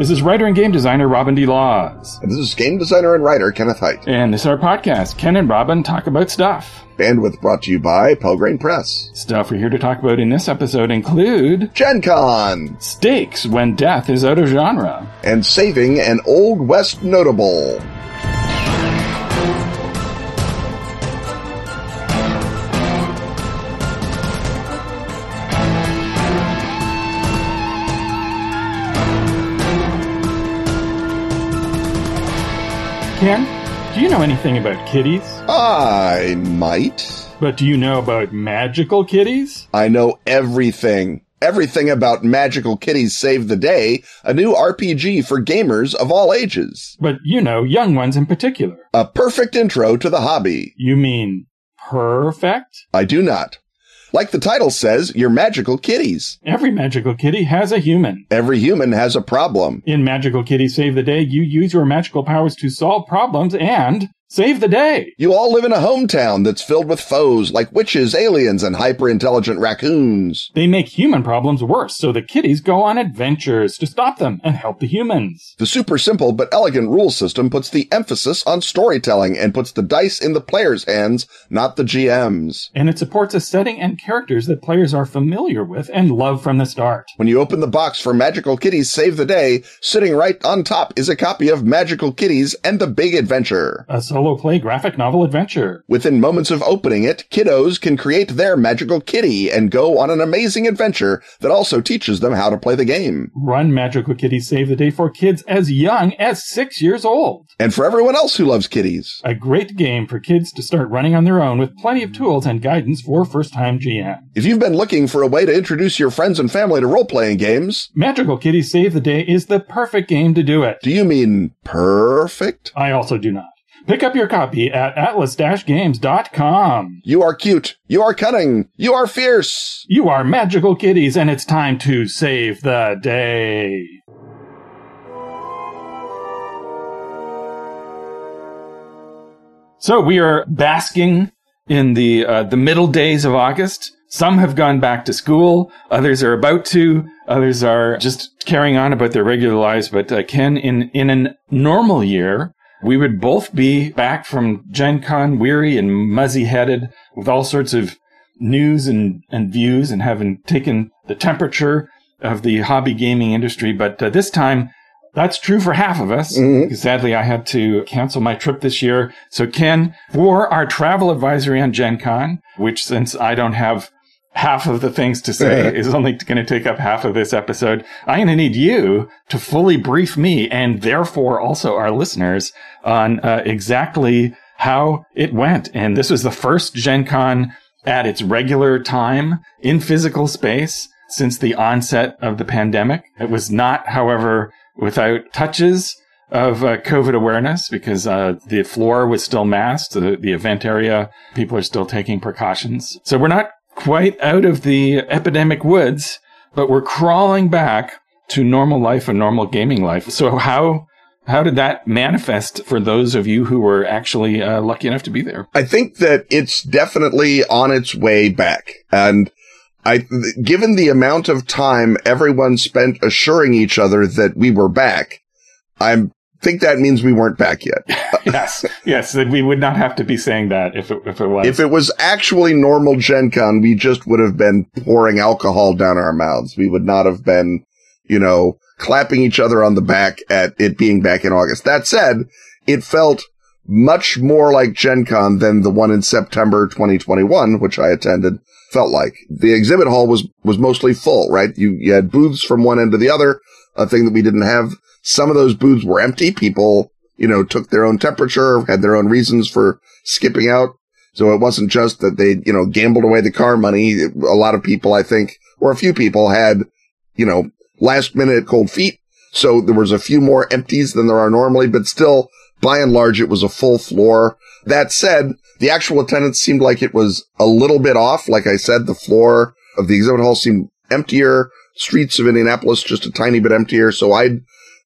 This is writer and game designer Robin D. Laws. And this is game designer and writer Kenneth Hite. And this is our podcast, Ken and Robin Talk About Stuff. Bandwidth brought to you by Pelgrane Press. Stuff we're here to talk about in this episode include Gen Con, stakes when death is out of genre, and saving an Old West notable. Ken, do you know anything about kitties? I might. But do you know about magical kitties? I know everything. Everything about Magical Kitties Save the Day, a new RPG for gamers of all ages. But you know, young ones in particular. A perfect intro to the hobby. You mean perfect? I do not. Like the title says, you're magical kitties. Every magical kitty has a human. Every human has a problem. In Magical Kitty Save the Day, you use your magical powers to solve problems and save the day. You all live in a hometown that's filled with foes like witches, aliens, and hyper-intelligent raccoons. They make human problems worse, so the kitties go on adventures to stop them and help the humans. The super simple but elegant rule system puts the emphasis on storytelling and puts the dice in the player's hands, not the GM's. And it supports a setting and characters that players are familiar with and love from the start. When you open the box for Magical Kitties Save the Day, sitting right on top is a copy of Magical Kitties and the Big Adventure. A solo play graphic novel adventure. Within moments of opening it, kiddos can create their magical kitty and go on an amazing adventure that also teaches them how to play the game. Run Magical Kitty Save the Day for kids as young as six years old. And for everyone else who loves kitties. A great game for kids to start running on their own with plenty of tools and guidance for first time GM. If you've been looking for a way to introduce your friends and family to role playing games, Magical Kitty Save the Day is the perfect game to do it. do you mean perfect? I also do not. Pick up your copy at atlas-games.com. You are cute. You are cunning. You are fierce. You are magical kitties, and it's time to save the day. So we are basking in the uh, the middle days of August. Some have gone back to school. Others are about to. Others are just carrying on about their regular lives. But uh, Ken, in in a normal year, we would both be back from Gen Con weary and muzzy headed with all sorts of news and, and views and having taken the temperature of the hobby gaming industry. But uh, this time, that's true for half of us. Mhm. Sadly, I had to cancel my trip this year. So Ken, for our travel advisory on Gen Con, which since I don't have half of the things to say is only going to take up half of this episode. I'm going to need you to fully brief me and therefore also our listeners on uh, exactly how it went. And this was the first Gen Con at its regular time in physical space since the onset of the pandemic. It was not, however, without touches of uh, COVID awareness because uh, the floor was still masked. The, the event area, people are still taking precautions. So we're not quite out of the epidemic woods, but we're crawling back to normal life and normal gaming life. So how how did that manifest for those of you who were actually uh, lucky enough to be there? I think that it's definitely on its way back. And I, given the amount of time everyone spent assuring each other that we were back, I think that means we weren't back yet. yes, yes, that we would not have to be saying that if it, if it was. If it was actually normal Gen Con, we just would have been pouring alcohol down our mouths. We would not have been, you know, clapping each other on the back at it being back in August. That said, it felt much more like Gen Con than the one in September 2021, which I attended, felt like. The exhibit hall was, was mostly full, right? You, you had booths from one end to the other, a thing that we didn't have. Some of those booths were empty. People, you know, took their own temperature, had their own reasons for skipping out. So it wasn't just that they, you know, gambled away the car money. A lot of people, I think, or a few people had, you know, last minute cold feet. So there was a few more empties than there are normally, but still, by and large, it was a full floor. That said, the actual attendance seemed like it was a little bit off. Like I said, the floor of the exhibit hall seemed emptier. Streets of Indianapolis just a tiny bit emptier. So I'd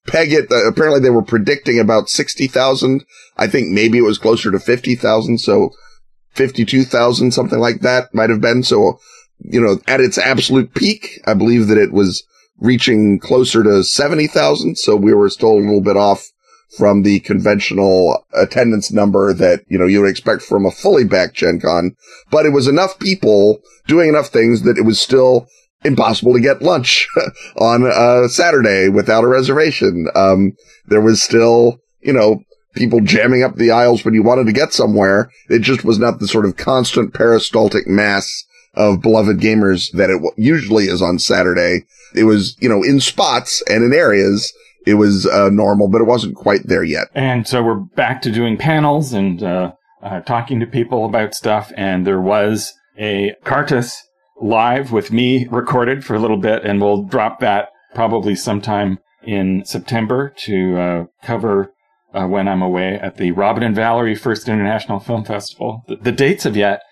peg it. Uh, apparently they were predicting about 60,000. I think maybe it was closer to 50,000. So 52,000, something like that might have been. So, you know, at its absolute peak, I believe that it was reaching closer to 70,000. So we were still a little bit off from the conventional attendance number that, you know, you would expect from a fully backed Gen Con, but it was enough people doing enough things that it was still impossible to get lunch on a Saturday without a reservation. Um, there was still, you know, people jamming up the aisles when you wanted to get somewhere. It just was not the sort of constant peristaltic mass of beloved gamers that it usually is on Saturday. It was, you know, in spots and in areas. It was uh, normal, but it wasn't quite there yet. And so we're back to doing panels and uh, uh, talking to people about stuff. And there was a Cartus live with me recorded for a little bit, and we'll drop that probably sometime in September to uh, cover uh, when I'm away at the Robin and Valerie First International Film Festival. The, the, dates have yet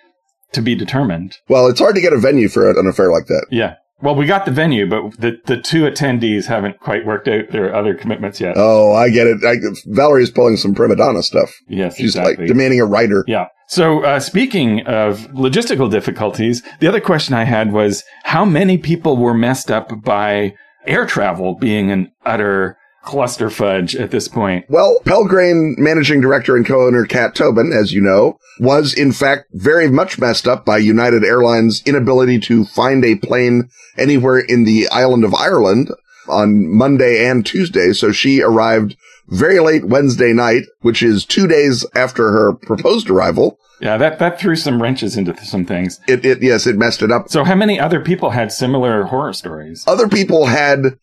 to be determined. Well, it's hard to get a venue for an affair like that. Yeah. Well, we got the venue, but the, the two attendees haven't quite worked out their other commitments yet. Oh, I get it. I, Valerie's pulling some prima donna stuff. Yes, She's exactly. like demanding a writer. Yeah. So, uh, speaking of logistical difficulties, the other question I had was how many people were messed up by air travel being an utter cluster fudge at this point? Well, Pelgrane managing director and co-owner Kat Tobin, as you know, was in fact very much messed up by United Airlines' inability to find a plane anywhere in the island of Ireland on Monday and Tuesday. So she arrived very late Wednesday night, which is two days after her proposed arrival. Yeah, that, that threw some wrenches into some things. It, it, yes, it messed it up. So how many other people had similar horror stories? Other people had,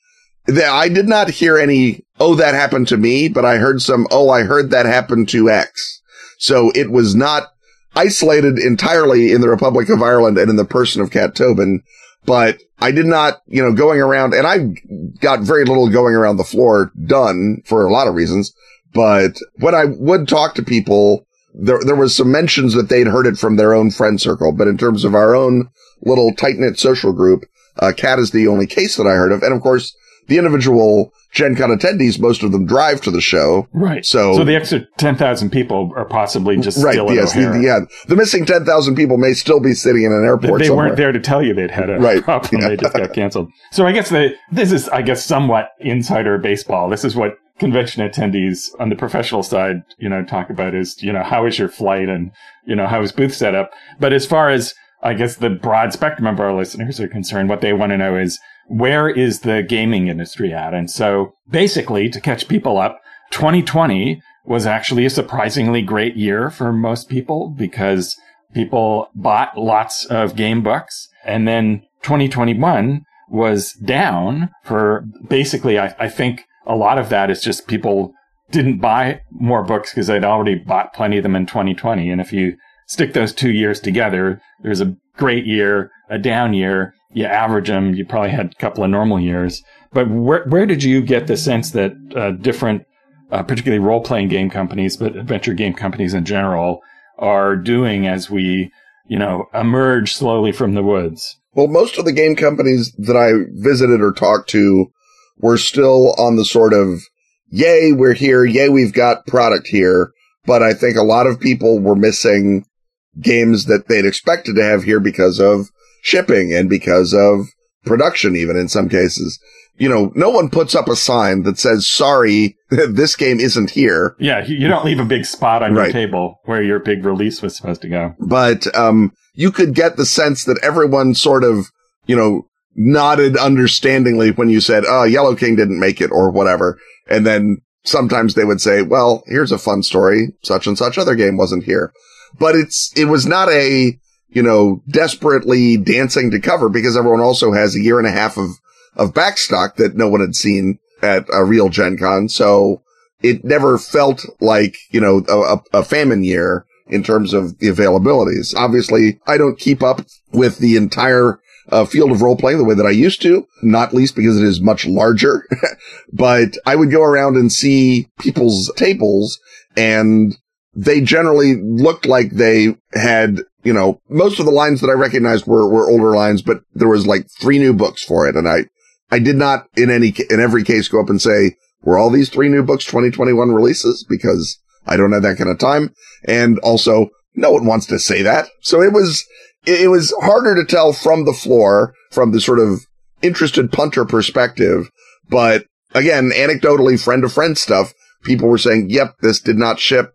I did not hear any, oh, that happened to me, but I heard some, oh, I heard that happened to X. So it was not isolated entirely in the Republic of Ireland and in the person of Kat Tobin, but I did not, you know, going around and I got very little going around the floor done for a lot of reasons. But when I would talk to people, there, there was some mentions that they'd heard it from their own friend circle, but in terms of our own little tight knit social group, uh, Kat is the only case that I heard of. And of course, the individual Gen Con attendees, most of them drive to the show. Right. So, so the extra 10,000 people are possibly just right, still yes, the, yeah. The missing 10,000 people may still be sitting in an airport They, somewhere. weren't there to tell you they'd had a right. problem. Yeah. They just got canceled. So I guess the, this is, I guess, somewhat insider baseball. This is what convention attendees on the professional side, you know, talk about is, you know, how is your flight and, you know, how is booth set up? But as far as, I guess the broad spectrum of our listeners are concerned, what they want to know is where is the gaming industry at? And so basically to catch people up, 2020 was actually a surprisingly great year for most people because people bought lots of game books and then 2021 was down for basically, I, I think a lot of that is just people didn't buy more books because they'd already bought plenty of them in 2020. And if you stick those two years together, there's a great year, a down year. You average them, you probably had a couple of normal years. But where where did you get the sense that uh, different, uh, particularly role playing game companies, but adventure game companies in general, are doing as we, you know, emerge slowly from the woods? Well, most of the game companies that I visited or talked to were still on the sort of, yay, we're here. Yay, we've got product here. But I think a lot of people were missing games that they'd expected to have here because of shipping and because of production, even in some cases. You know, no one puts up a sign that says, sorry, this game isn't here. Yeah, you don't leave a big spot on Right. your table where your big release was supposed to go. But, um, you could get the sense that everyone sort of, you know, nodded understandingly when you said, oh, Yellow King didn't make it or whatever. And then sometimes they would say, well, here's a fun story. Such and such other game wasn't here. But it's, it was not a, you know, desperately dancing to cover because everyone also has a year and a half of, of backstock that no one had seen at a real Gen Con. So it never felt like, you know, a, a- a famine year in terms of the availabilities. Obviously, I don't keep up with the entire uh, field of role playing the way that I used to, not least because it is much larger. but I would go around and see people's tables and they generally looked like they had, you know, most of the lines that I recognized were, were older lines, but there was like three new books for it. And I, I did not in any, in every case go up and say, were all these three new books 2021 releases? Because I don't have that kind of time. And also no one wants to say that. So it was, it, it was harder to tell from the floor, from the sort of interested punter perspective. But again, anecdotally, friend to friend stuff, people were saying, yep, this did not ship.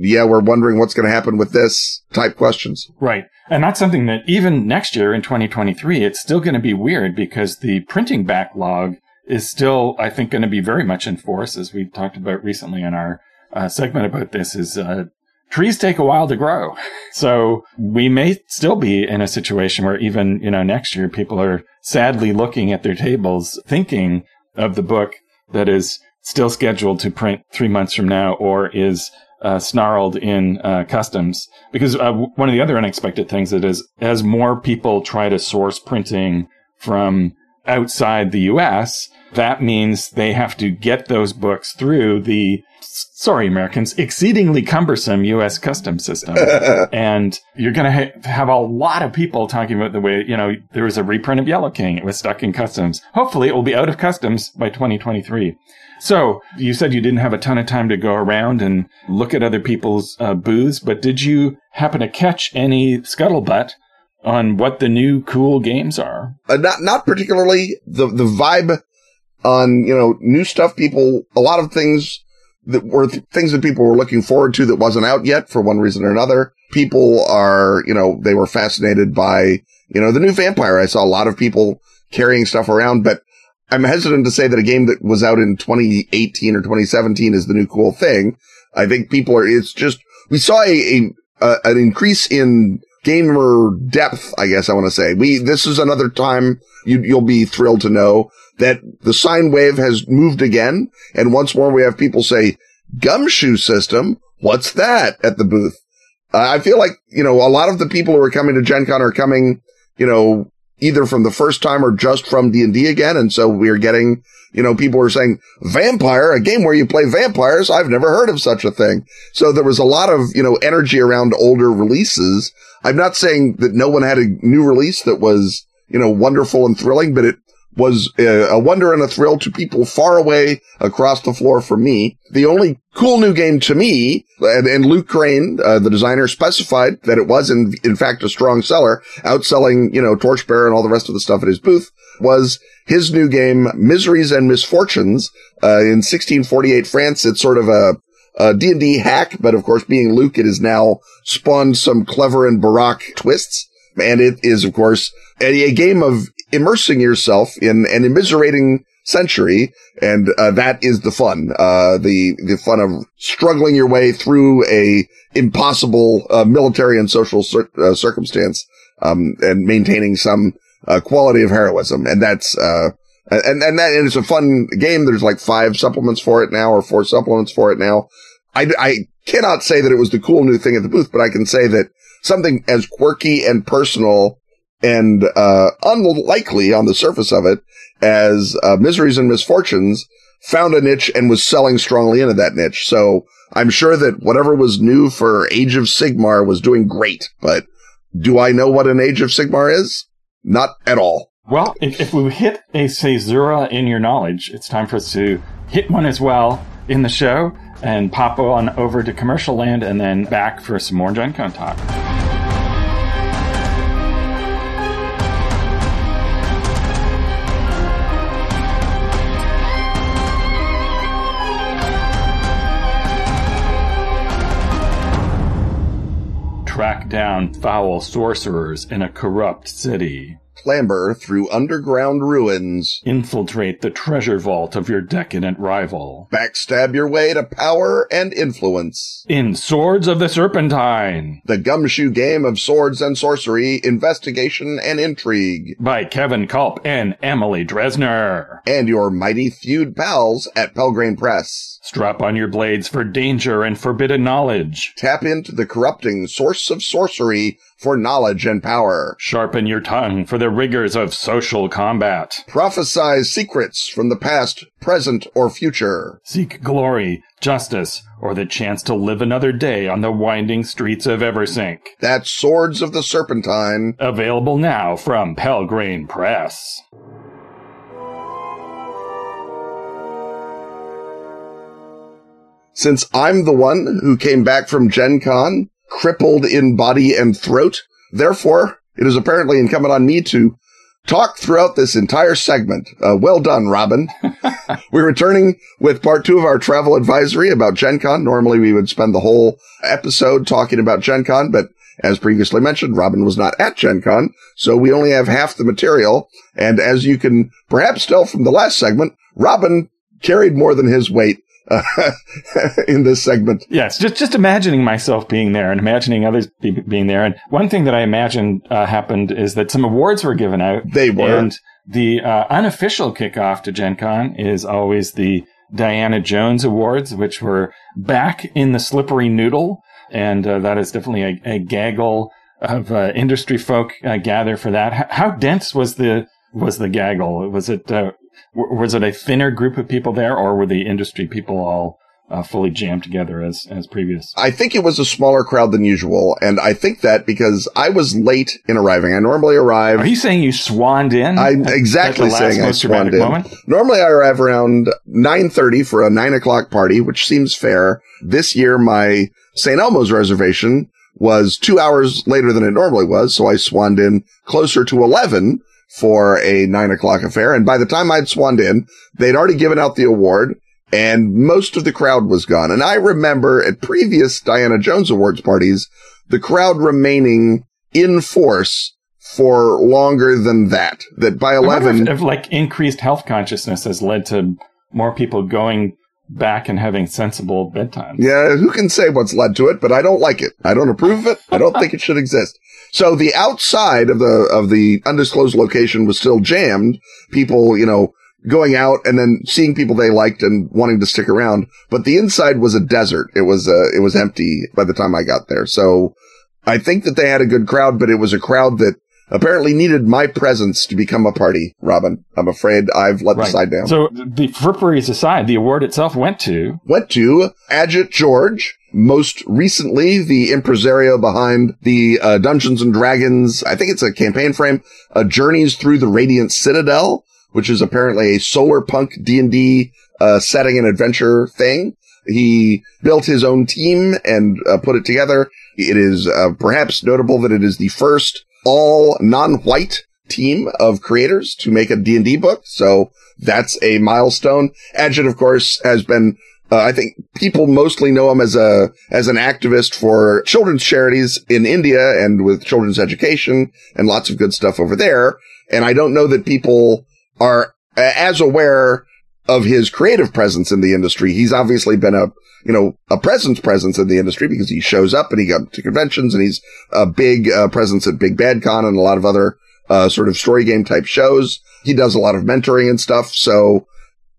Yeah, we're wondering what's going to happen with this type questions. Right. And that's something that even next year in 2023, it's still going to be weird because the printing backlog is still, I think, going to be very much in force, as we talked about recently in our uh, segment about this. Is uh, trees take a while to grow, so we may still be in a situation where even you know next year people are sadly looking at their tables, thinking of the book that is still scheduled to print three months from now, or is uh, snarled in uh, customs. Because uh, one of the other unexpected things that is as more people try to source printing from outside the US, that means they have to get those books through the sorry Americans exceedingly cumbersome US customs system. and you're going to ha- have a lot of people talking about the way, you know, there was a reprint of Yellow King. It was stuck in customs. Hopefully it will be out of customs by 2023. So you said you didn't have a ton of time to go around and look at other people's uh, booths, but did you happen to catch any scuttlebutt on what the new cool games are? Uh, not not particularly the the vibe on you know new stuff. People a lot of things that were th- things that people were looking forward to that wasn't out yet for one reason or another. People are you know they were fascinated by you know the new Vampire. I saw a lot of people carrying stuff around, but I'm hesitant to say that a game that was out in 2018 or 2017 is the new cool thing. I think people are, it's just, we saw a, a, an increase in gamer depth, I guess I want to say. We, this is another time you, you'll be thrilled to know that the sine wave has moved again. And once more, we have people say, gumshoe system. What's that at the booth? Uh, I feel like, you know, a lot of the people who are coming to Gen Con are coming, you know, either from the first time or just from D&D again. And so we're getting, you know, people were saying vampire, a game where you play vampires. I've never heard of such a thing. So there was a lot of, you know, energy around older releases. I'm not saying that no one had a new release that was, you know, wonderful and thrilling, but it was a, wonder and a thrill to people far away across the floor from me. The only cool new game to me, and, and Luke Crane, uh, the designer, specified that it was in, in fact a strong seller, outselling, you know, Torchbearer and all the rest of the stuff at his booth, was his new game, Miseries and Misfortunes, uh, in 1648 France. It's sort of a, a D&D hack, but of course, being Luke, it has now spawned some clever and baroque twists. And it is, of course, a, a game of immersing yourself in an immiserating century. And, uh, that is the fun, uh, the, the fun of struggling your way through a impossible, uh, military and social cir- uh, circumstance, um, and maintaining some, uh, quality of heroism. And that's, uh, and, and that, it's a fun game. There's like five supplements for it now or four supplements for it now. I, I cannot say that it was the cool new thing at the booth, but I can say that something as quirky and personal and uh, unlikely on the surface of it as uh, Miseries and Misfortunes found a niche and was selling strongly into that niche. So I'm sure that whatever was new for Age of Sigmar was doing great. But do I know what an Age of Sigmar is? Not at all. Well, if, if we hit a Caesura in your knowledge, it's time for us to hit one as well in the show and pop on over to commercial land and then back for some more Gen Con talk. Down foul sorcerers in a corrupt city. Clamber through underground ruins. Infiltrate the treasure vault of your decadent rival. Backstab your way to power and influence. In Swords of the Serpentine. The gumshoe game of swords and sorcery, investigation and intrigue. By Kevin Kulp and Emily Dresner. And your mighty feud pals at Pelgrane Press. Strap on your blades for danger and forbidden knowledge. Tap into the corrupting source of sorcery for knowledge and power. Sharpen your tongue for the rigors of social combat. Prophesy secrets from the past, present, or future. Seek glory, justice, or the chance to live another day on the winding streets of Eversink. That's Swords of the Serpentine. Available now from Pelgrane Press. since I'm the one who came back from Gen Con crippled in body and throat, therefore it is apparently incumbent on me to talk throughout this entire segment. Uh, well done, Robin. We're returning with part two of our travel advisory about Gen Con. Normally we would spend the whole episode talking about Gen Con, but as previously mentioned, Robin was not at Gen Con, so we only have half the material. And as you can perhaps tell from the last segment, Robin carried more than his weight uh, in this segment. Yes, just just imagining myself being there and imagining others be, being there. And one thing that I imagined uh, happened is that some awards were given out. They were. And the uh, unofficial kickoff to Gen Con is always the Diana Jones Awards, which were back in the slippery noodle. And uh, that is definitely a, a gaggle of uh, industry folk uh, gather for that. H- how dense was the was the gaggle? Was it was it a thinner group of people there, or were the industry people all uh, fully jammed together as as previous? I think it was a smaller crowd than usual, and I think that because I was late in arriving. I normally arrive. Are you saying you swanned in? I'm exactly saying I swanned in. Moment? Normally, I arrive around nine thirty for a nine o'clock party, which seems fair. This year, my St. Elmo's reservation was two hours later than it normally was, so I swanned in closer to eleven for a nine o'clock affair. And by the time I'd swanned in, they'd already given out the award and most of the crowd was gone. And I remember at previous Diana Jones Awards parties, the crowd remaining in force for longer than that. That by 11. If, if, like increased health consciousness has led to more people going back and having sensible bedtimes. Yeah, who can say what's led to it, but I don't like it. I don't approve of it. I don't think it should exist. So the outside of the, of the undisclosed location was still jammed. People, you know, going out and then seeing people they liked and wanting to stick around. But the inside was a desert. It was, uh, it was empty by the time I got there. So I think that they had a good crowd, but it was a crowd that apparently needed my presence to become a party, Robin. I'm afraid I've let right. the side down. So the fripperies aside, the award itself went to went to Ajit George. Most recently, the impresario behind the uh, Dungeons and Dragons, I think it's a campaign frame, uh, Journeys Through the Radiant Citadel, which is apparently a solar punk D&D uh, setting and adventure thing. He built his own team and uh, put it together. It is uh, perhaps notable that it is the first all non-white team of creators to make a D&D book. So that's a milestone. Ajit, of course, has been uh, I think people mostly know him as a as an activist for children's charities in India and with children's education and lots of good stuff over there. And I don't know that people are as aware of his creative presence in the industry. He's obviously been a, you know, a presence presence in the industry because he shows up and he goes to conventions and he's a big uh, presence at Big Bad Con and a lot of other uh, sort of story game type shows. He does a lot of mentoring and stuff. So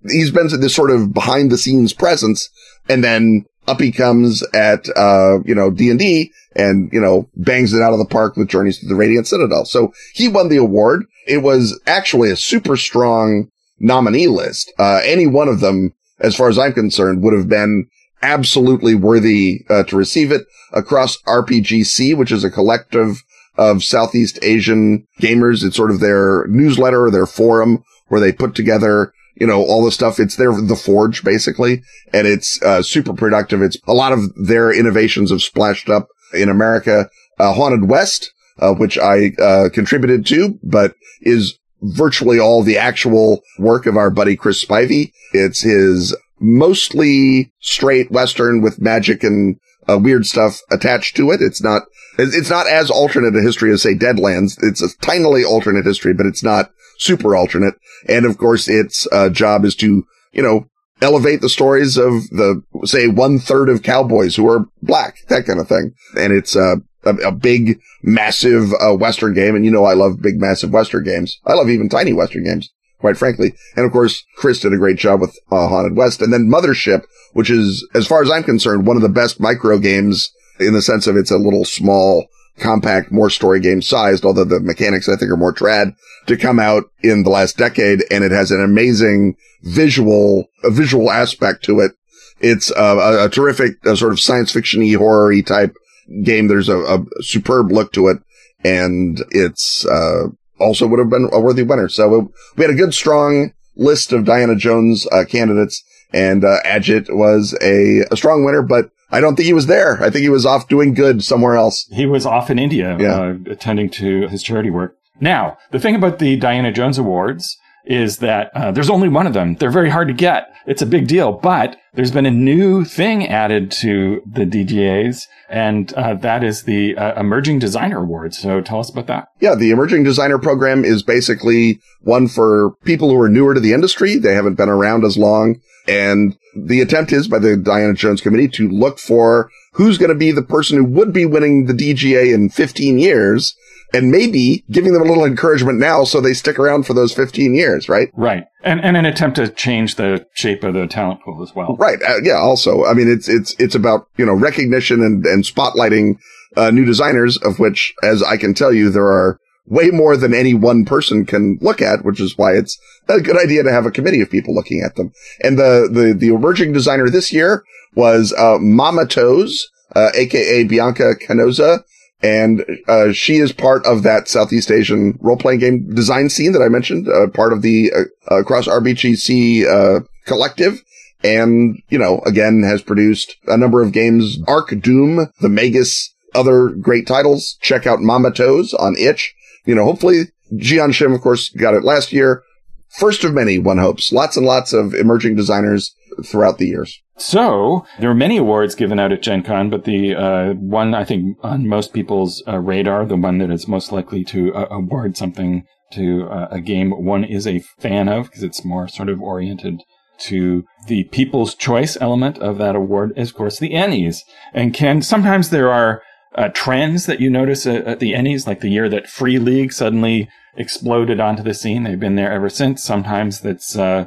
he's been this sort of behind the scenes presence and then up he comes at, uh, you know, D and D and, you know, bangs it out of the park with Journeys to the Radiant Citadel. So he won the award. It was actually a super strong nominee list. Uh, any one of them, as far as I'm concerned, would have been absolutely worthy uh, to receive it across RPGSEA, which is a collective of Southeast Asian gamers. It's sort of their newsletter or their forum where they put together, you know, all the stuff. It's their, the forge basically. And it's, uh, super productive. It's a lot of their innovations have splashed up in America. Uh, Haunted West, uh, which I, uh, contributed to, but is virtually all the actual work of our buddy Chris Spivey. It's his mostly straight Western with magic and uh, weird stuff attached to it. It's not, it's not as alternate a history as say Deadlands. It's a tinily alternate history, but it's not super alternate. And of course, its uh, job is to, you know, elevate the stories of the, say, one third of cowboys who are black, that kind of thing. And it's, uh, a, a big, massive uh, Western game. And you know, I love big, massive Western games. I love even tiny Western games, quite frankly. And of course, Chris did a great job with uh, Haunted West. And then Mothership, which is, as far as I'm concerned, one of the best micro games in the sense of it's a little small, compact, more story game sized, although the mechanics I think are more trad to come out in the last decade. And it has an amazing visual, a visual aspect to it. It's uh, a, a, terrific uh, sort of science fiction-y, horror-y type game. There's a, a superb look to it and it's, uh, also would have been a worthy winner. So it, we had a good, strong list of Diana Jones, uh, candidates and, uh, Ajit was a, a strong winner, but I don't think he was there. I think he was off doing good somewhere else. He was off in India, yeah. uh, attending to his charity work. Now, the thing about the Diana Jones Awards is that uh, there's only one of them. They're very hard to get. It's a big deal, but there's been a new thing added to the DGAs, and uh, that is the uh, Emerging Designer Awards. So tell us about that. Yeah, the Emerging Designer Program is basically one for people who are newer to the industry. They haven't been around as long. And the attempt is by the Diana Jones Committee to look for who's going to be the person who would be winning the DGA in 15 years and maybe giving them a little encouragement now so they stick around for those 15 years, right? Right. And, and an attempt to change the shape of the talent pool as well. Right. Uh, yeah. Also, I mean, it's, it's, it's about, you know, recognition and, and spotlighting, uh, new designers of which, as I can tell you, there are way more than any one person can look at, which is why it's a good idea to have a committee of people looking at them. And the, the, the emerging designer this year was, uh, Mama Toes, uh, aka Bianca Canoza and uh, she is part of that Southeast Asian role playing game design scene that I mentioned, uh, part of the uh, across RPGSEA uh, collective. And, you know, again, has produced a number of games, Arc Doom, The Magus, other great titles. Check out Mama Toes on itch. You know, hopefully Jeeyon Shim, of course, got it last year. First of many, one hopes. Lots and lots of emerging designers throughout the years. So there are many awards given out at Gen Con, but the uh, one I think on most people's uh, radar, the one that is most likely to uh, award something to uh, a game one is a fan of because it's more sort of oriented to the people's choice element of that award is, of course, the Ennies. And Ken, sometimes there are uh, trends that you notice at, at the Ennies, like the year that Free League suddenly exploded onto the scene. They've been there ever since. Sometimes uh,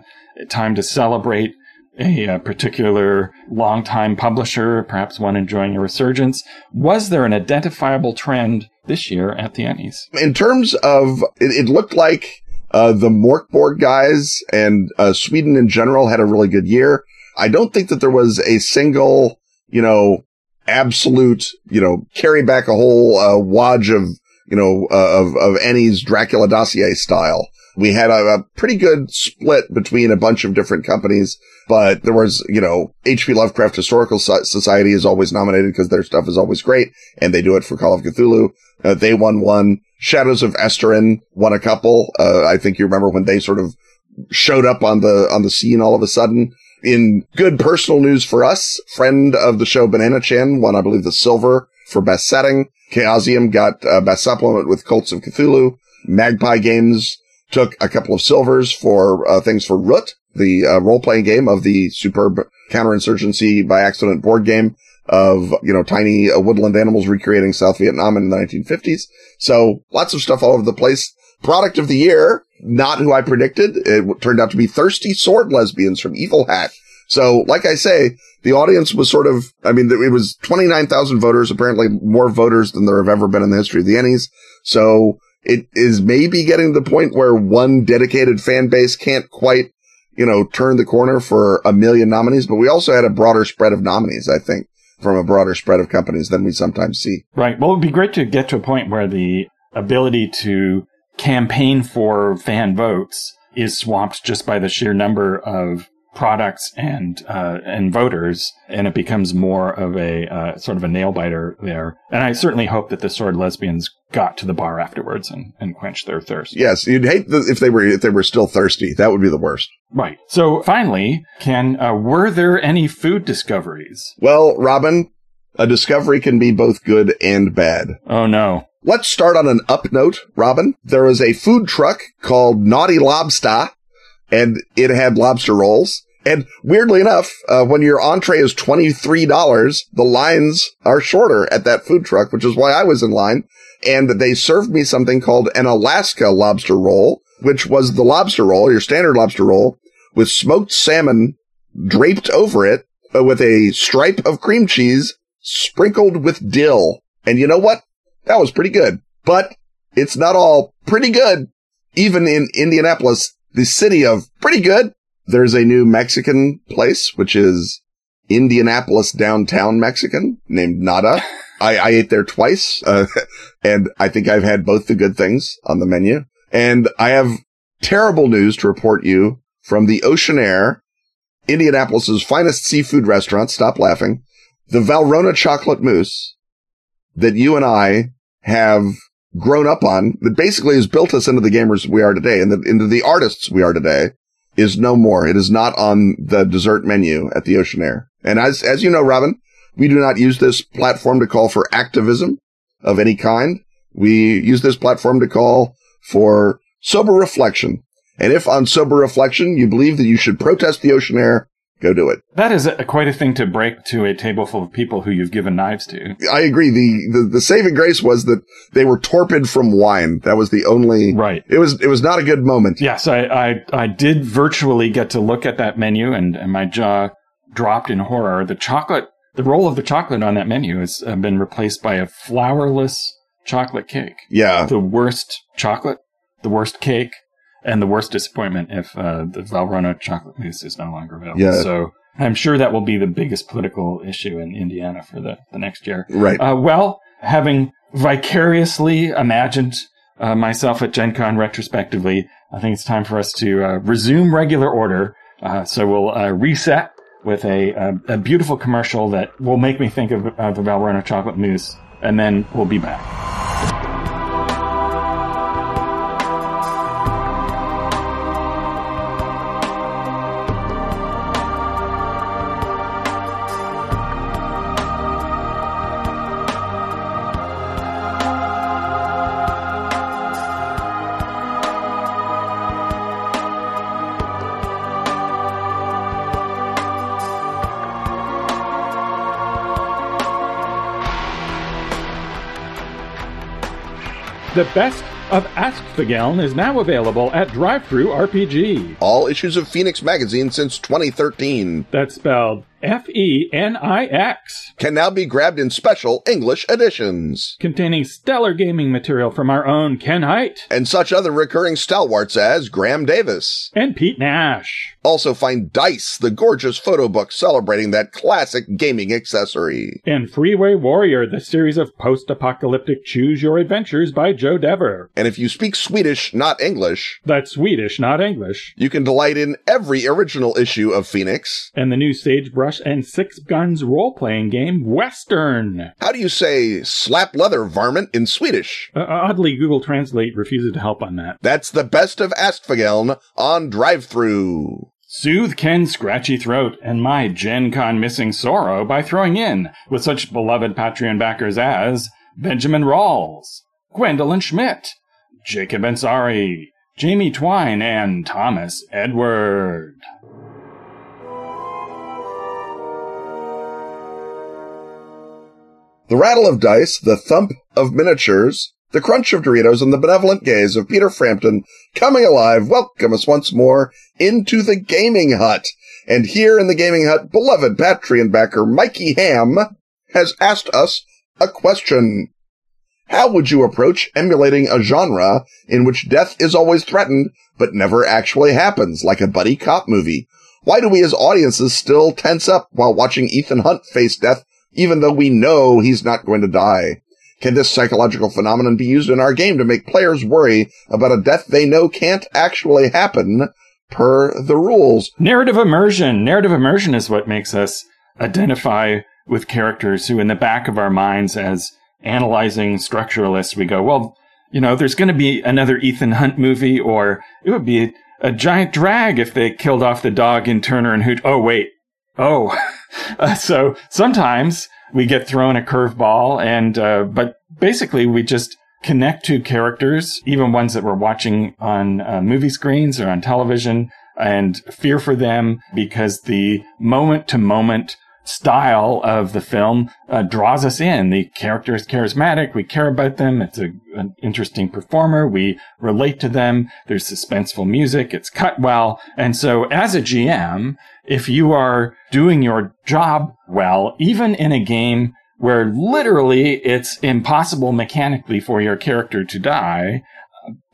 time to celebrate a, a particular longtime publisher, perhaps one enjoying a resurgence. Was there an identifiable trend this year at the Ennies? In terms of, it, it looked like uh, the Mörk Borg guys and uh, Sweden in general had a really good year. I don't think that there was a single, you know, absolute, you know, carry back a whole uh, wadge of, you know, uh, of of Ennies Dracula dossier style. We had a, a pretty good split between a bunch of different companies but there was, you know, H.P. Lovecraft Historical Society is always nominated because their stuff is always great, and they do it for Call of Cthulhu. Uh, they won one. Shadows of Esteren won a couple. Uh, I think you remember when they sort of showed up on the on the scene all of a sudden. In good personal news for us, friend of the show Banana Chan won, I believe, the silver for best setting. Chaosium got uh, best supplement with Cults of Cthulhu. Magpie Games took a couple of silvers for uh, things for Root the uh, role playing game of the superb counterinsurgency by accident board game of, you know, tiny uh, woodland animals recreating South Vietnam in the 1950s. So lots of stuff all over the place. Product of the year, not who I predicted. It turned out to be Thirsty Sword Lesbians from Evil Hat. So, like I say, the audience was sort of, I mean, it was 29,000 voters, apparently more voters than there have ever been in the history of the Ennies. So it is maybe getting to the point where one dedicated fan base can't quite you know, turned the corner for a million nominees, but we also had a broader spread of nominees, I think, from a broader spread of companies than we sometimes see. Right. Well, it would be great to get to a point where the ability to campaign for fan votes is swamped just by the sheer number of products and uh, and voters, and it becomes more of a uh, sort of a nail biter there. And I certainly hope that the sword lesbians got to the bar afterwards and, and quenched their thirst. Yes, you'd hate the, if they were if they were still thirsty. That would be the worst. Right. So finally, Ken, uh, were there any food discoveries? Well, Robin, a discovery can be both good and bad. Oh no. Let's start on an up note, Robin. There was a food truck called Naughty Lobster and it had lobster rolls. And weirdly enough, uh, when your entree is $23, the lines are shorter at that food truck, which is why I was in line. And they served me something called an Alaska lobster roll, which was the lobster roll, your standard lobster roll with smoked salmon draped over it uh, with a stripe of cream cheese sprinkled with dill. And you know what? That was pretty good, but it's not all pretty good. Even in Indianapolis, the city of pretty good. There's a new Mexican place, which is Indianapolis downtown Mexican named Nada. I, I ate there twice, uh, and I think I've had both the good things on the menu. And I have terrible news to report you from the Oceanaire, Indianapolis's finest seafood restaurant. Stop laughing. The Valrhona chocolate mousse that you and I have grown up on that basically has built us into the gamers we are today and the, into the artists we are today is no more. It is not on the dessert menu at the Oceanaire. And as, as you know, Robin, we do not use this platform to call for activism of any kind. We use this platform to call for sober reflection. And if on sober reflection you believe that you should protest the Oceanaire, go do it. That is a, quite a thing to break to a table full of people who you've given knives to. I agree. The, the, the saving grace was that they were torpid from wine. That was the only, right. It was, it was not a good moment. Yes. I, I, I did virtually get to look at that menu and, and my jaw dropped in horror. The chocolate, the roll of the chocolate on that menu has uh, been replaced by a flourless chocolate cake. Yeah. The worst chocolate, the worst cake, and the worst disappointment if uh, the Valrhona chocolate mousse is no longer available. Yeah. So I'm sure that will be the biggest political issue in Indiana for the, the next year. Right. Uh, well, having vicariously imagined uh, myself at Gen Con retrospectively, I think it's time for us to uh, resume regular order. Uh, so we'll uh, reset with a, a, a beautiful commercial that will make me think of uh, the Valrhona chocolate mousse, and then we'll be back. The best of Ask Askfageln is now available at Drive-Thru RPG. All issues of Fenix Magazine since 2013. That's spelled F E N I X. Can now be grabbed in special English editions. Containing stellar gaming material from our own Ken Hite. And such other recurring stalwarts as Graham Davis. And Pete Nash. Also find Dice, the gorgeous photo book celebrating that classic gaming accessory. And Freeway Warrior, the series of post-apocalyptic choose your adventures by Joe Dever. And if you speak Swedish, not English. That's Swedish, not English. You can delight in every original issue of Fenix. And the new Sagebrush and Six Guns role playing game, Western. How do you say slap leather varmint in Swedish? Uh, oddly, Google Translate refuses to help on that. That's the best of Askfageln on drive through. Soothe Ken's scratchy throat and my Gen Con missing sorrow by throwing in with such beloved Patreon backers as Benjamin Rawls, Gwendolyn Schmidt, Jacob Ansari, Jamie Twine, and Thomas Edward. The rattle of dice, the thump of miniatures, the crunch of Doritos, and the benevolent gaze of Peter Frampton coming alive welcome us once more into the gaming hut. And here in the gaming hut, beloved Patreon backer Mikey Ham has asked us a question. How would you approach emulating a genre in which death is always threatened, but never actually happens, like a buddy cop movie? Why do we as audiences still tense up while watching Ethan Hunt face death even though we know he's not going to die. Can this psychological phenomenon be used in our game to make players worry about a death they know can't actually happen per the rules? Narrative immersion. Narrative immersion is what makes us identify with characters who in the back of our minds as analyzing structuralists, we go, well, you know, there's going to be another Ethan Hunt movie or it would be a giant drag if they killed off the dog in Turner and Hooch. Oh, wait. Oh, uh, so sometimes we get thrown a curveball and, uh, but basically we just connect to characters, even ones that we're watching on uh, movie screens or on television and fear for them because the moment to moment style of the film uh, draws us in. The character is charismatic. We care about them. It's a, an interesting performer. We relate to them. There's suspenseful music. It's cut well. And so as a GM, if you are doing your job well, even in a game where literally it's impossible mechanically for your character to die,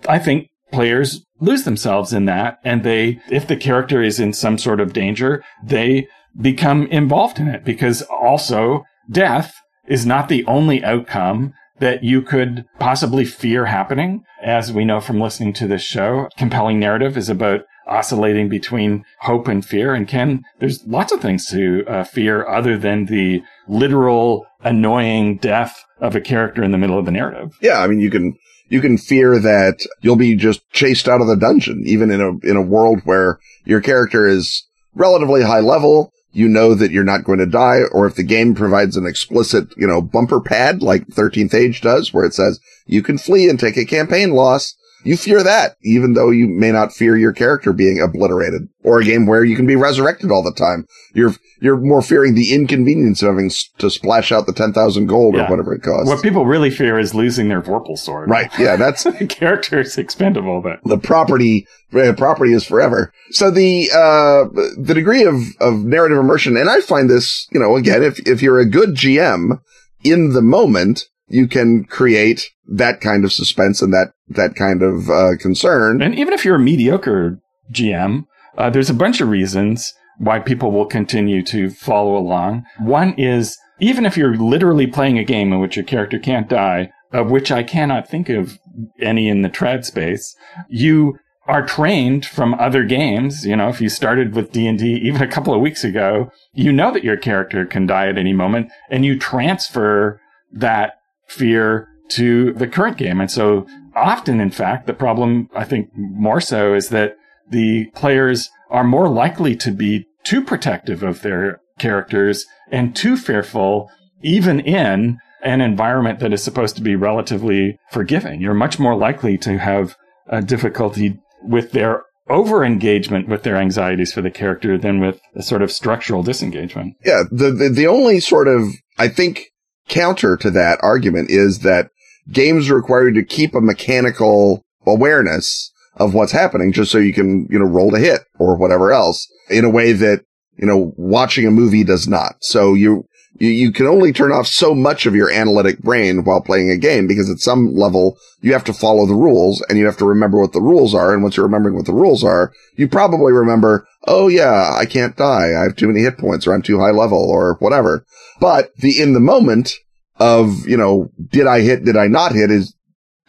I think players lose themselves in that. And they, if the character is in some sort of danger, they become involved in it because also death is not the only outcome that you could possibly fear happening. As we know from listening to this show, compelling narrative is about oscillating between hope and fear. And Ken, there's lots of things to uh, fear other than the literal annoying death of a character in the middle of the narrative. Yeah. I mean, you can, you can fear that you'll be just chased out of the dungeon, even in a, in a world where your character is relatively high level. You know that you're not going to die, or if the game provides an explicit, you know, bumper pad like 13th Age does, where it says you can flee and take a campaign loss, you fear that, even though you may not fear your character being obliterated or a game where you can be resurrected all the time. You're, you're more fearing the inconvenience of having to splash out the 10,000 gold yeah. or whatever it costs. What people really fear is losing their Vorpal sword. Right. Yeah. That's the character is expendable, but the property, uh, property is forever. So the, uh, the degree of, of narrative immersion, and I find this, you know, again, if, if you're a good GM in the moment, you can create that kind of suspense and that that kind of uh, concern. And even if you're a mediocre GM, uh, there's a bunch of reasons why people will continue to follow along. One is even if you're literally playing a game in which your character can't die, of which I cannot think of any in the trad space, you are trained from other games. You know, if you started with D&D even a couple of weeks ago, you know that your character can die at any moment and you transfer that fear to the current game. And so often, in fact, the problem, I think more so is that the players are more likely to be too protective of their characters and too fearful, even in an environment that is supposed to be relatively forgiving. You're much more likely to have a difficulty with their over engagement with their anxieties for the character than with a sort of structural disengagement. Yeah. The, the, the only sort of, I think, counter to that argument is that games require you to keep a mechanical awareness of what's happening just so you can, you know, roll to hit or whatever else in a way that, you know, watching a movie does not. So you, you, you can only turn off so much of your analytic brain while playing a game because at some level you have to follow the rules and you have to remember what the rules are. And once you're remembering what the rules are, you probably remember, oh yeah, I can't die. I have too many hit points or I'm too high level or whatever. But the in the moment of, you know, did I hit, did I not hit is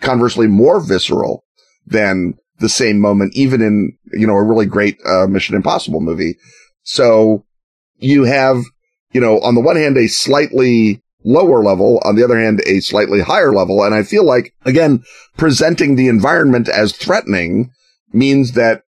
conversely more visceral than the same moment, even in, you know, a really great, uh, Mission Impossible movie. So you have, you know, on the one hand, a slightly lower level, on the other hand, a slightly higher level. And I feel like, again, presenting the environment as threatening means that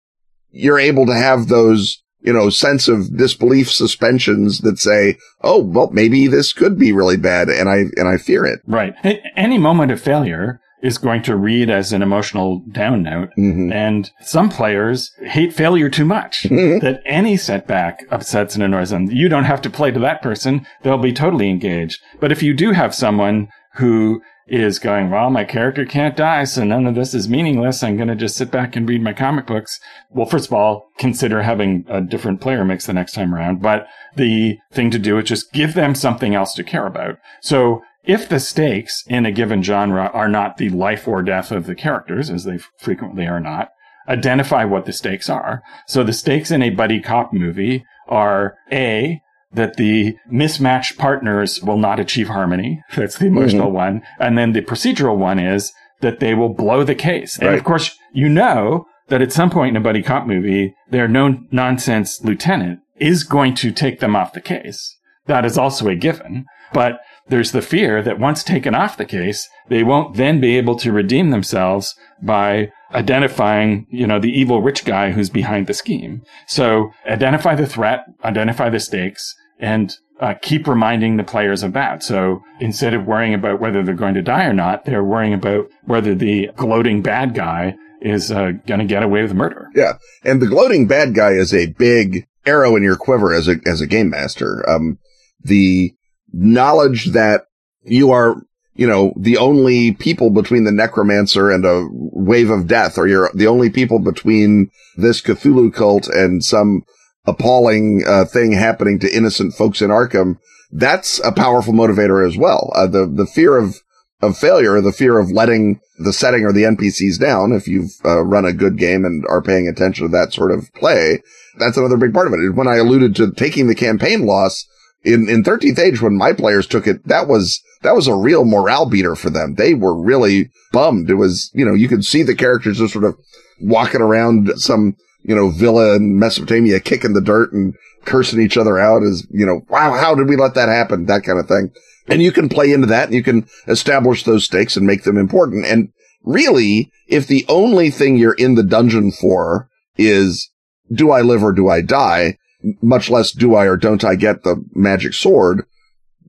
you're able to have those you know, sense of disbelief suspensions that say, oh, well, maybe this could be really bad and I, and I fear it. Right. Any moment of failure is going to read as an emotional down note. Mm-hmm. And some players hate failure too much mm-hmm. that any setback upsets and annoys them. You don't have to play to that person. They'll be totally engaged. But if you do have someone who is going, well, my character can't die, so none of this is meaningless. I'm going to just sit back and read my comic books. Well, first of all, consider having a different player mix the next time around. But the thing to do is just give them something else to care about. So if the stakes in a given genre are not the life or death of the characters, as they frequently are not, identify what the stakes are. So the stakes in a buddy cop movie are A, that the mismatched partners will not achieve harmony. That's the emotional mm-hmm. one. And then the procedural one is that they will blow the case. Right. And of course, you know that at some point in a buddy cop movie, their no nonsense lieutenant is going to take them off the case. That is also a given. But there's the fear that once taken off the case, they won't then be able to redeem themselves by identifying, you know, the evil rich guy who's behind the scheme. So identify the threat, identify the stakes, and uh, keep reminding the players of that. So instead of worrying about whether they're going to die or not, they're worrying about whether the gloating bad guy is uh, going to get away with murder. Yeah, and the gloating bad guy is a big arrow in your quiver as a as a game master. Um, the knowledge that you are, you know, the only people between the necromancer and a wave of death, or you're the only people between this Cthulhu cult and some appalling uh, thing happening to innocent folks in Arkham, that's a powerful motivator as well. Uh, the the fear of of failure, the fear of letting the setting or the NPCs down. If you've uh, run a good game and are paying attention to that sort of play, that's another big part of it. When I alluded to taking the campaign loss in in 13th Age, when my players took it, that was that was a real morale beater for them. They were really bummed. It was you know you could see the characters just sort of walking around some you know, villa in Mesopotamia kicking the dirt and cursing each other out as, you know, wow, how did we let that happen? That kind of thing. And you can play into that and you can establish those stakes and make them important. And really, if the only thing you're in the dungeon for is do I live or do I die? Much less do I or don't I get the magic sword?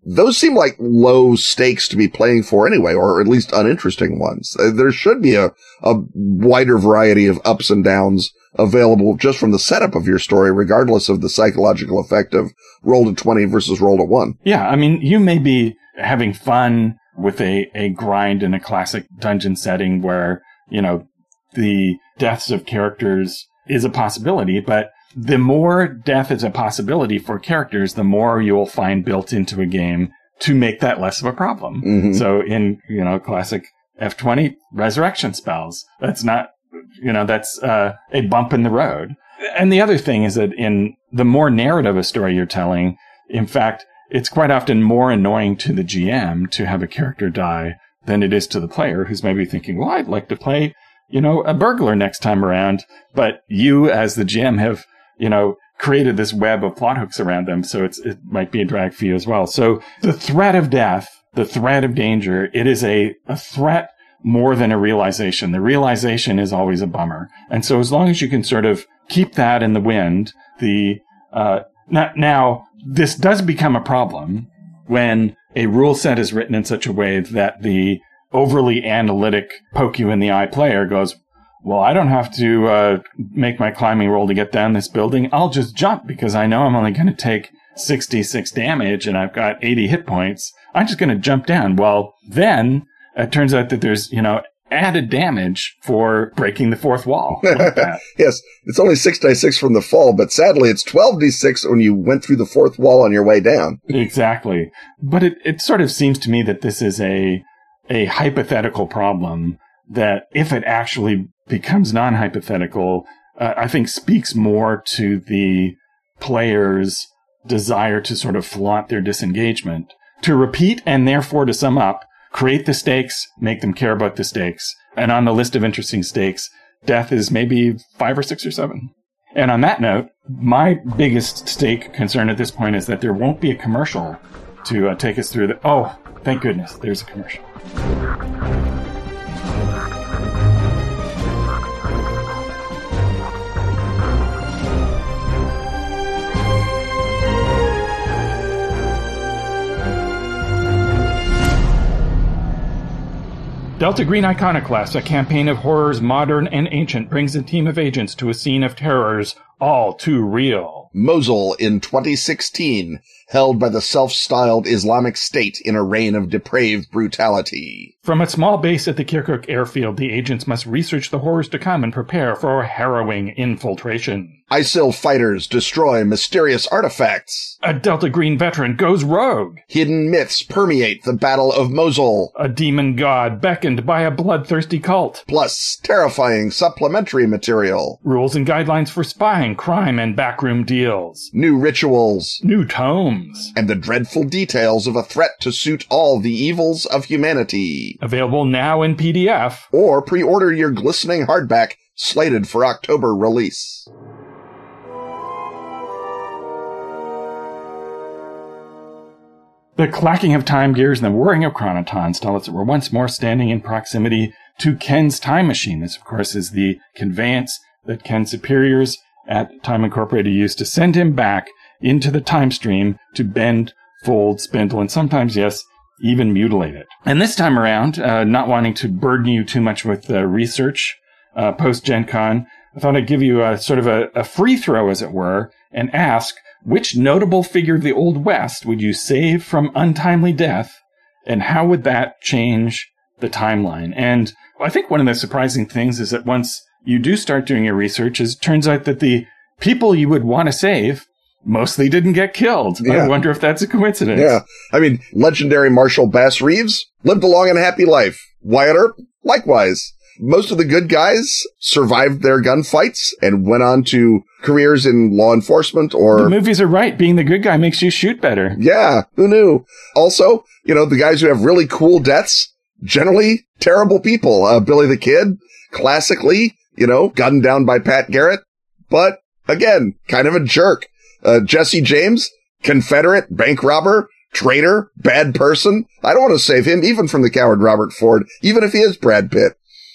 Those seem like low stakes to be playing for anyway, or at least uninteresting ones. Uh, there should be a, a wider variety of ups and downs available just from the setup of your story, regardless of the psychological effect of roll to 20 versus roll to one. Yeah. I mean, you may be having fun with a, a grind in a classic dungeon setting where, you know, the deaths of characters is a possibility, but the more death is a possibility for characters, the more you'll find built into a game to make that less of a problem. Mhm. So in, you know, classic F20 resurrection spells, that's not, you know, that's uh, a bump in the road. And the other thing is that in the more narrative a story you're telling, in fact, it's quite often more annoying to the GM to have a character die than it is to the player who's maybe thinking, well, I'd like to play, you know, a burglar next time around. But you as the GM have, you know, created this web of plot hooks around them. So it's, it might be a drag for you as well. So the threat of death, the threat of danger, it is a, a threat more than a realization. The realization is always a bummer. And so as long as you can sort of keep that in the wind, the, uh, now, now this does become a problem when a rule set is written in such a way that the overly analytic poke you in the eye player goes, well, I don't have to uh, make my climbing roll to get down this building. I'll just jump because I know I'm only going to take 66 damage and I've got 80 hit points. I'm just going to jump down. Well, then it turns out that there's, you know, added damage for breaking the fourth wall. that. Yes, it's only 6d6 from the fall, but sadly it's 12d6 when you went through the fourth wall on your way down. Exactly. But it, it sort of seems to me that this is a, a hypothetical problem that if it actually becomes non-hypothetical, uh, I think speaks more to the player's desire to sort of flaunt their disengagement, to repeat and therefore to sum up, create the stakes, make them care about the stakes. And on the list of interesting stakes, death is maybe five or six or seven. And on that note, my biggest stake concern at this point is that there won't be a commercial to uh, take us through the. Oh, thank goodness, there's a commercial. Delta Green Iconoclast, a campaign of horrors modern and ancient, brings a team of agents to a scene of terrors all too real. Mosul in 2016, held by the self-styled Islamic State in a reign of depraved brutality. From a small base at the Kirkuk airfield, the agents must research the horrors to come and prepare for a harrowing infiltration. ISIL fighters destroy mysterious artifacts. A Delta Green veteran goes rogue. Hidden myths permeate the Battle of Mosul. A demon god beckoned by a bloodthirsty cult. Plus terrifying supplementary material. Rules and guidelines for spying, crime, and backroom deals. New rituals. New tomes. And the dreadful details of a threat to suit all the evils of humanity. Available now in PDF. Or pre-order your glistening hardback slated for October release. The clacking of time gears and the whirring of chronotons tell us that we're once more standing in proximity to Ken's time machine. This, of course, is the conveyance that Ken's superiors at Time Incorporated used to send him back into the time stream to bend, fold, spindle, and sometimes, yes, even mutilate it. And this time around, uh, not wanting to burden you too much with uh, research uh, post Gen Con, I thought I'd give you a sort of a, a free throw, as it were, and ask which notable figure of the Old West would you save from untimely death, and how would that change the timeline? And I think one of the surprising things is that once you do start doing your research, is it turns out that the people you would want to save mostly didn't get killed. Yeah. I wonder if that's a coincidence. Yeah. I mean, legendary Marshal Bass Reeves lived a long and happy life. Wyatt Earp, likewise. Most of the good guys survived their gunfights and went on to careers in law enforcement The or, movies are right. Being the good guy makes you shoot better. yeah, who knew? Also, you know, the guys who have really cool deaths, generally terrible people. Uh, Billy the Kid, classically, you know, gunned down by Pat Garrett. but again, kind of a jerk. Uh, Jesse James, Confederate, bank robber, traitor, bad person. I don't want to save him even from the coward Robert Ford, even if he is Brad Pitt.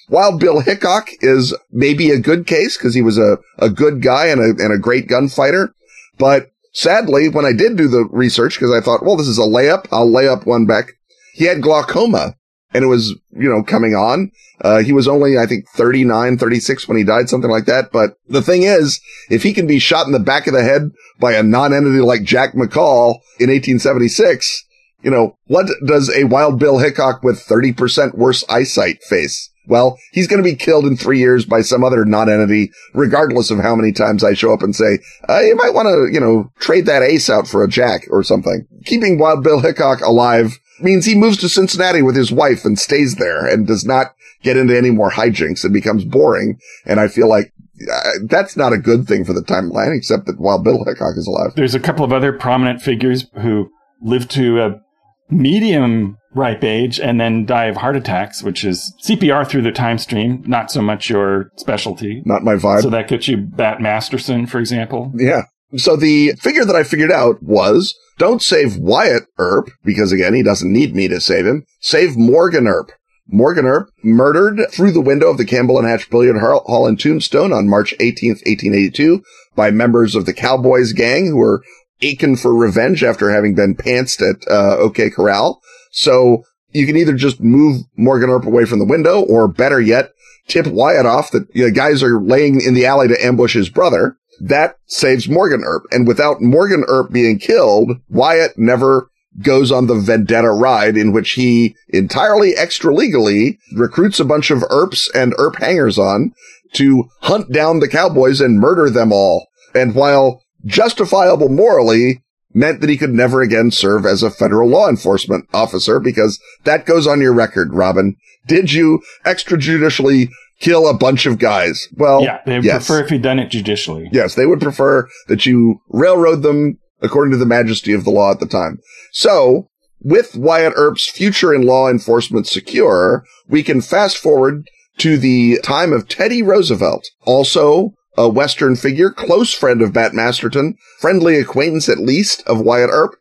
Wild Bill Hickok is maybe a good case because he was a, a good guy and a, and a great gunfighter. But sadly, when I did do the research, because I thought, well, this is a layup, I'll lay up one back. He had glaucoma and it was, you know, coming on. Uh, he was only, I think, 39, 36 when he died, something like that. But the thing is, if he can be shot in the back of the head by a non-entity like Jack McCall in 1876, you know, what does a Wild Bill Hickok with 30% worse eyesight face? Well, he's going to be killed in three years by some other non-entity, regardless of how many times I show up and say, uh, you might want to, you know, trade that ace out for a jack or something. Keeping Wild Bill Hickok alive means he moves to Cincinnati with his wife and stays there and does not get into any more hijinks and becomes boring. And I feel like uh, that's not a good thing for the timeline, except that Wild Bill Hickok is alive. There's a couple of other prominent figures who live to a medium ripe age and then die of heart attacks, which is CPR through the time stream, not so much your specialty. Not my vibe. So that gets you Bat Masterson, for example. Yeah. So the figure that I figured out was don't save Wyatt Earp, because again, he doesn't need me to save him. Save Morgan Earp. Morgan Earp murdered through the window of the Campbell and Hatch Billiard Hall in Tombstone on March 18th, 1882 by members of the Cowboys gang who were aching for revenge after having been pantsed at uh, OK Corral. So you can either just move Morgan Earp away from the window or better yet, tip Wyatt off that you know, guys are laying in the alley to ambush his brother. That saves Morgan Earp. And without Morgan Earp being killed, Wyatt never goes on the vendetta ride in which he entirely extra legally recruits a bunch of Earps and Earp hangers on to hunt down the cowboys and murder them all. And while justifiable morally, meant that he could never again serve as a federal law enforcement officer because that goes on your record, Robin. Did you extrajudicially kill a bunch of guys? Well, yeah, they would yes. prefer if you'd done it judicially. Yes, they would prefer that you railroad them according to the majesty of the law at the time. So, with Wyatt Earp's future in law enforcement secure, we can fast forward to the time of Teddy Roosevelt, also a Western figure, close friend of Bat Masterson, friendly acquaintance at least of Wyatt Earp.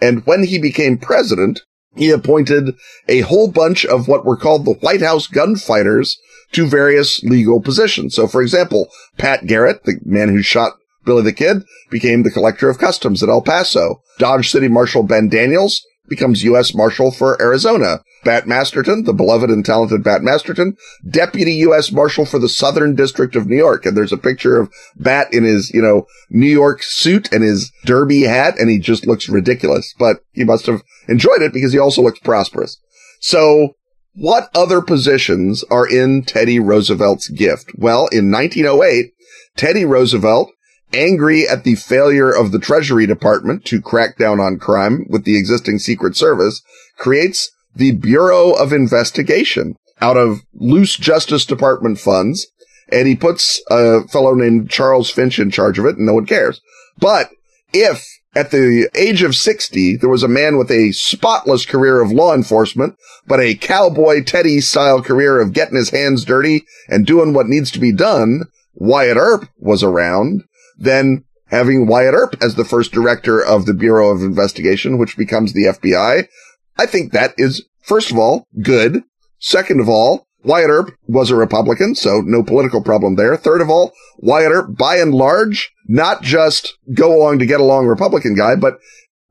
And when he became president, he appointed a whole bunch of what were called the White House gunfighters to various legal positions. So, for example, Pat Garrett, the man who shot Billy the Kid, became the collector of customs at El Paso. Dodge City Marshal Ben Daniels becomes U.S. Marshal for Arizona. Bat Masterson, the beloved and talented Bat Masterson, Deputy U.S. Marshal for the Southern District of New York. And there's a picture of Bat in his, you know, New York suit and his derby hat, and he just looks ridiculous. But he must have enjoyed it because he also looks prosperous. So what other positions are in Teddy Roosevelt's gift? Well, in 1908, Teddy Roosevelt angry at the failure of the Treasury Department to crack down on crime with the existing Secret Service, creates the Bureau of Investigation out of loose Justice Department funds. And he puts a fellow named Charles Finch in charge of it and no one cares. But if at the age of 60, there was a man with a spotless career of law enforcement, but a cowboy Teddy style career of getting his hands dirty and doing what needs to be done. Wyatt Earp was around then having Wyatt Earp as the first director of the Bureau of Investigation, which becomes the FBI. I think that is, first of all, good. Second of all, Wyatt Earp was a Republican, so no political problem there. Third of all, Wyatt Earp, by and large, not just go along to get along Republican guy, but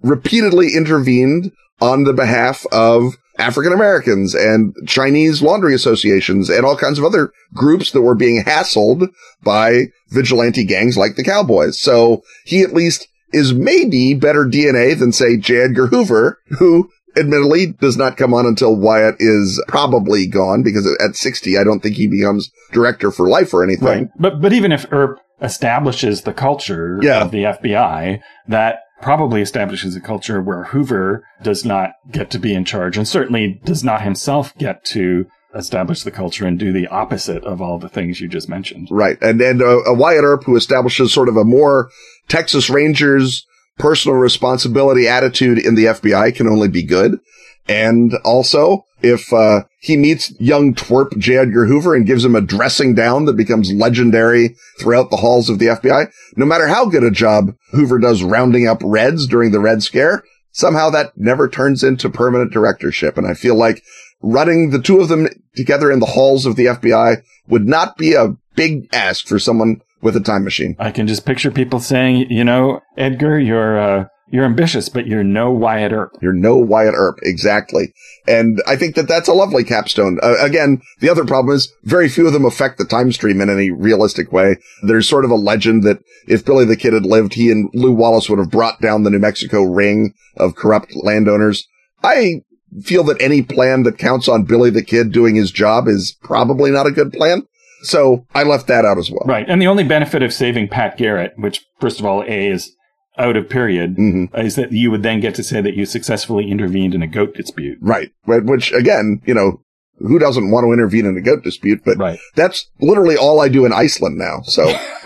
repeatedly intervened on the behalf of African Americans and Chinese laundry associations and all kinds of other groups that were being hassled by vigilante gangs like the Cowboys. So he at least is maybe better DNA than say J. Edgar Hoover, who admittedly does not come on until Wyatt is probably gone because at 60, I don't think he becomes director for life or anything. Right. But, but even if Earp establishes the culture yeah. of the FBI, that probably establishes a culture where Hoover does not get to be in charge and certainly does not himself get to establish the culture and do the opposite of all the things you just mentioned. Right. And, and uh, a Wyatt Earp who establishes sort of a more Texas Rangers personal responsibility attitude in the FBI can only be good. And also, if uh, he meets young twerp J. Edgar Hoover and gives him a dressing down that becomes legendary throughout the halls of the FBI, no matter how good a job Hoover does rounding up Reds during the Red Scare, somehow that never turns into permanent directorship. And I feel like running the two of them together in the halls of the FBI would not be a big ask for someone with a time machine. I can just picture people saying, you know, Edgar, you're uh, you're ambitious, but you're no Wyatt Earp. You're no Wyatt Earp, exactly. And I think that that's a lovely capstone. Uh, again, the other problem is very few of them affect the time stream in any realistic way. There's sort of a legend that if Billy the Kid had lived, he and Lew Wallace would have brought down the New Mexico ring of corrupt landowners. I feel that any plan that counts on Billy the Kid doing his job is probably not a good plan. So I left that out as well. Right. And the only benefit of saving Pat Garrett, which first of all, A is out of period, Mhm. is that you would then get to say that you successfully intervened in a goat dispute. Right. Which again, you know, who doesn't want to intervene in a goat dispute? But Right. that's literally all I do in Iceland now. So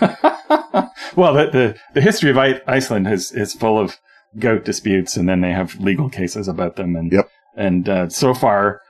well, the, the, the history of I- Iceland is, is full of goat disputes, and then they have legal cases about them. And, Yep. and uh, so far,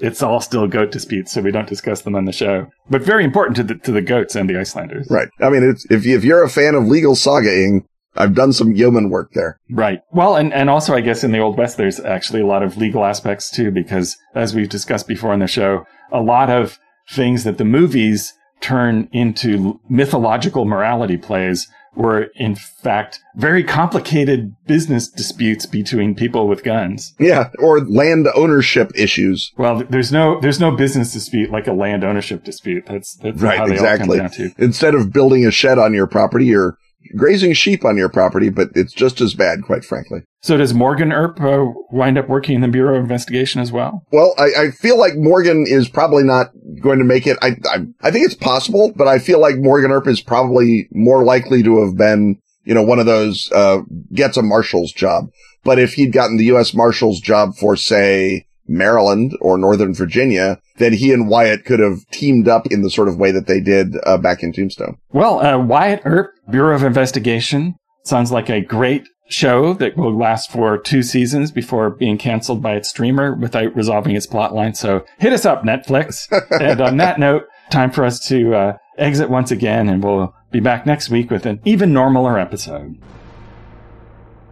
it's all still goat disputes, so we don't discuss them on the show. But very important to the, to the goats and the Icelanders. right. I mean, it's, if if you're a fan of legal sagaing, I've done some yeoman work there. Right. Well, and, and also, I guess in the Old West, there's actually a lot of legal aspects too, because as we've discussed before on the show, a lot of things that the movies turn into mythological morality plays were in fact very complicated business disputes between people with guns. Yeah. Or land ownership issues. Well, there's no there's no business dispute like a land ownership dispute. That's that's Right, exactly. all come down to. Instead of building a shed on your property, you're grazing sheep on your property, but it's just as bad, quite frankly. So does Morgan Earp uh, wind up working in the Bureau of Investigation as well? Well, I, I feel like Morgan is probably not going to make it. I, I, I think it's possible, but I feel like Morgan Earp is probably more likely to have been, you know, one of those, uh, gets a marshal's job. But if he'd gotten the U.S. Marshal's job for, say, Maryland or Northern Virginia, then he and Wyatt could have teamed up in the sort of way that they did, uh, back in Tombstone. Well, uh, Wyatt Earp, Bureau of Investigation, sounds like a great show that will last for two seasons before being canceled by its streamer without resolving its plotline. So hit us up, Netflix. and on that note, time for us to uh, exit once again, and we'll be back next week with an even normaler episode.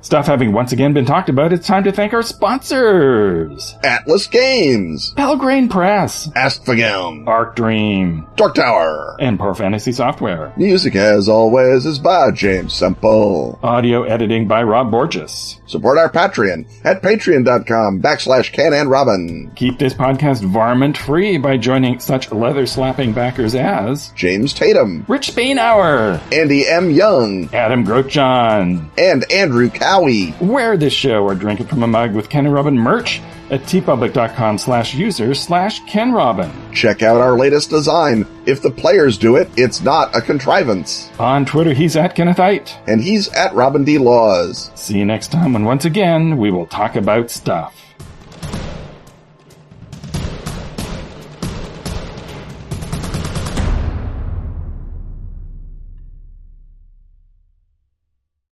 Stuff having once again been talked about, it's time to thank our sponsors Atlas Games, Pelgrane Press, Astfagem, Arc Dream, Dark Tower. and Poor Fantasy Software. Music, as always, is by James Semple. Audio editing by Rob Borges. Support our Patreon at patreon.com backslash Ken and Robin. Keep this podcast varmint free by joining such leather slapping backers as James Tatum, Rich Bainhour, Andy M. Young, Adam Grochon. and Andrew Cowie. Wear this show or drink it from a mug with Ken and Robin merch at teepublic.com slash user slash Ken Robin. Check out our latest design. If the players do it, it's not a contrivance. On Twitter, he's at kennethhite. And he's at Robin D. Laws. See you next time when once again we will talk about stuff.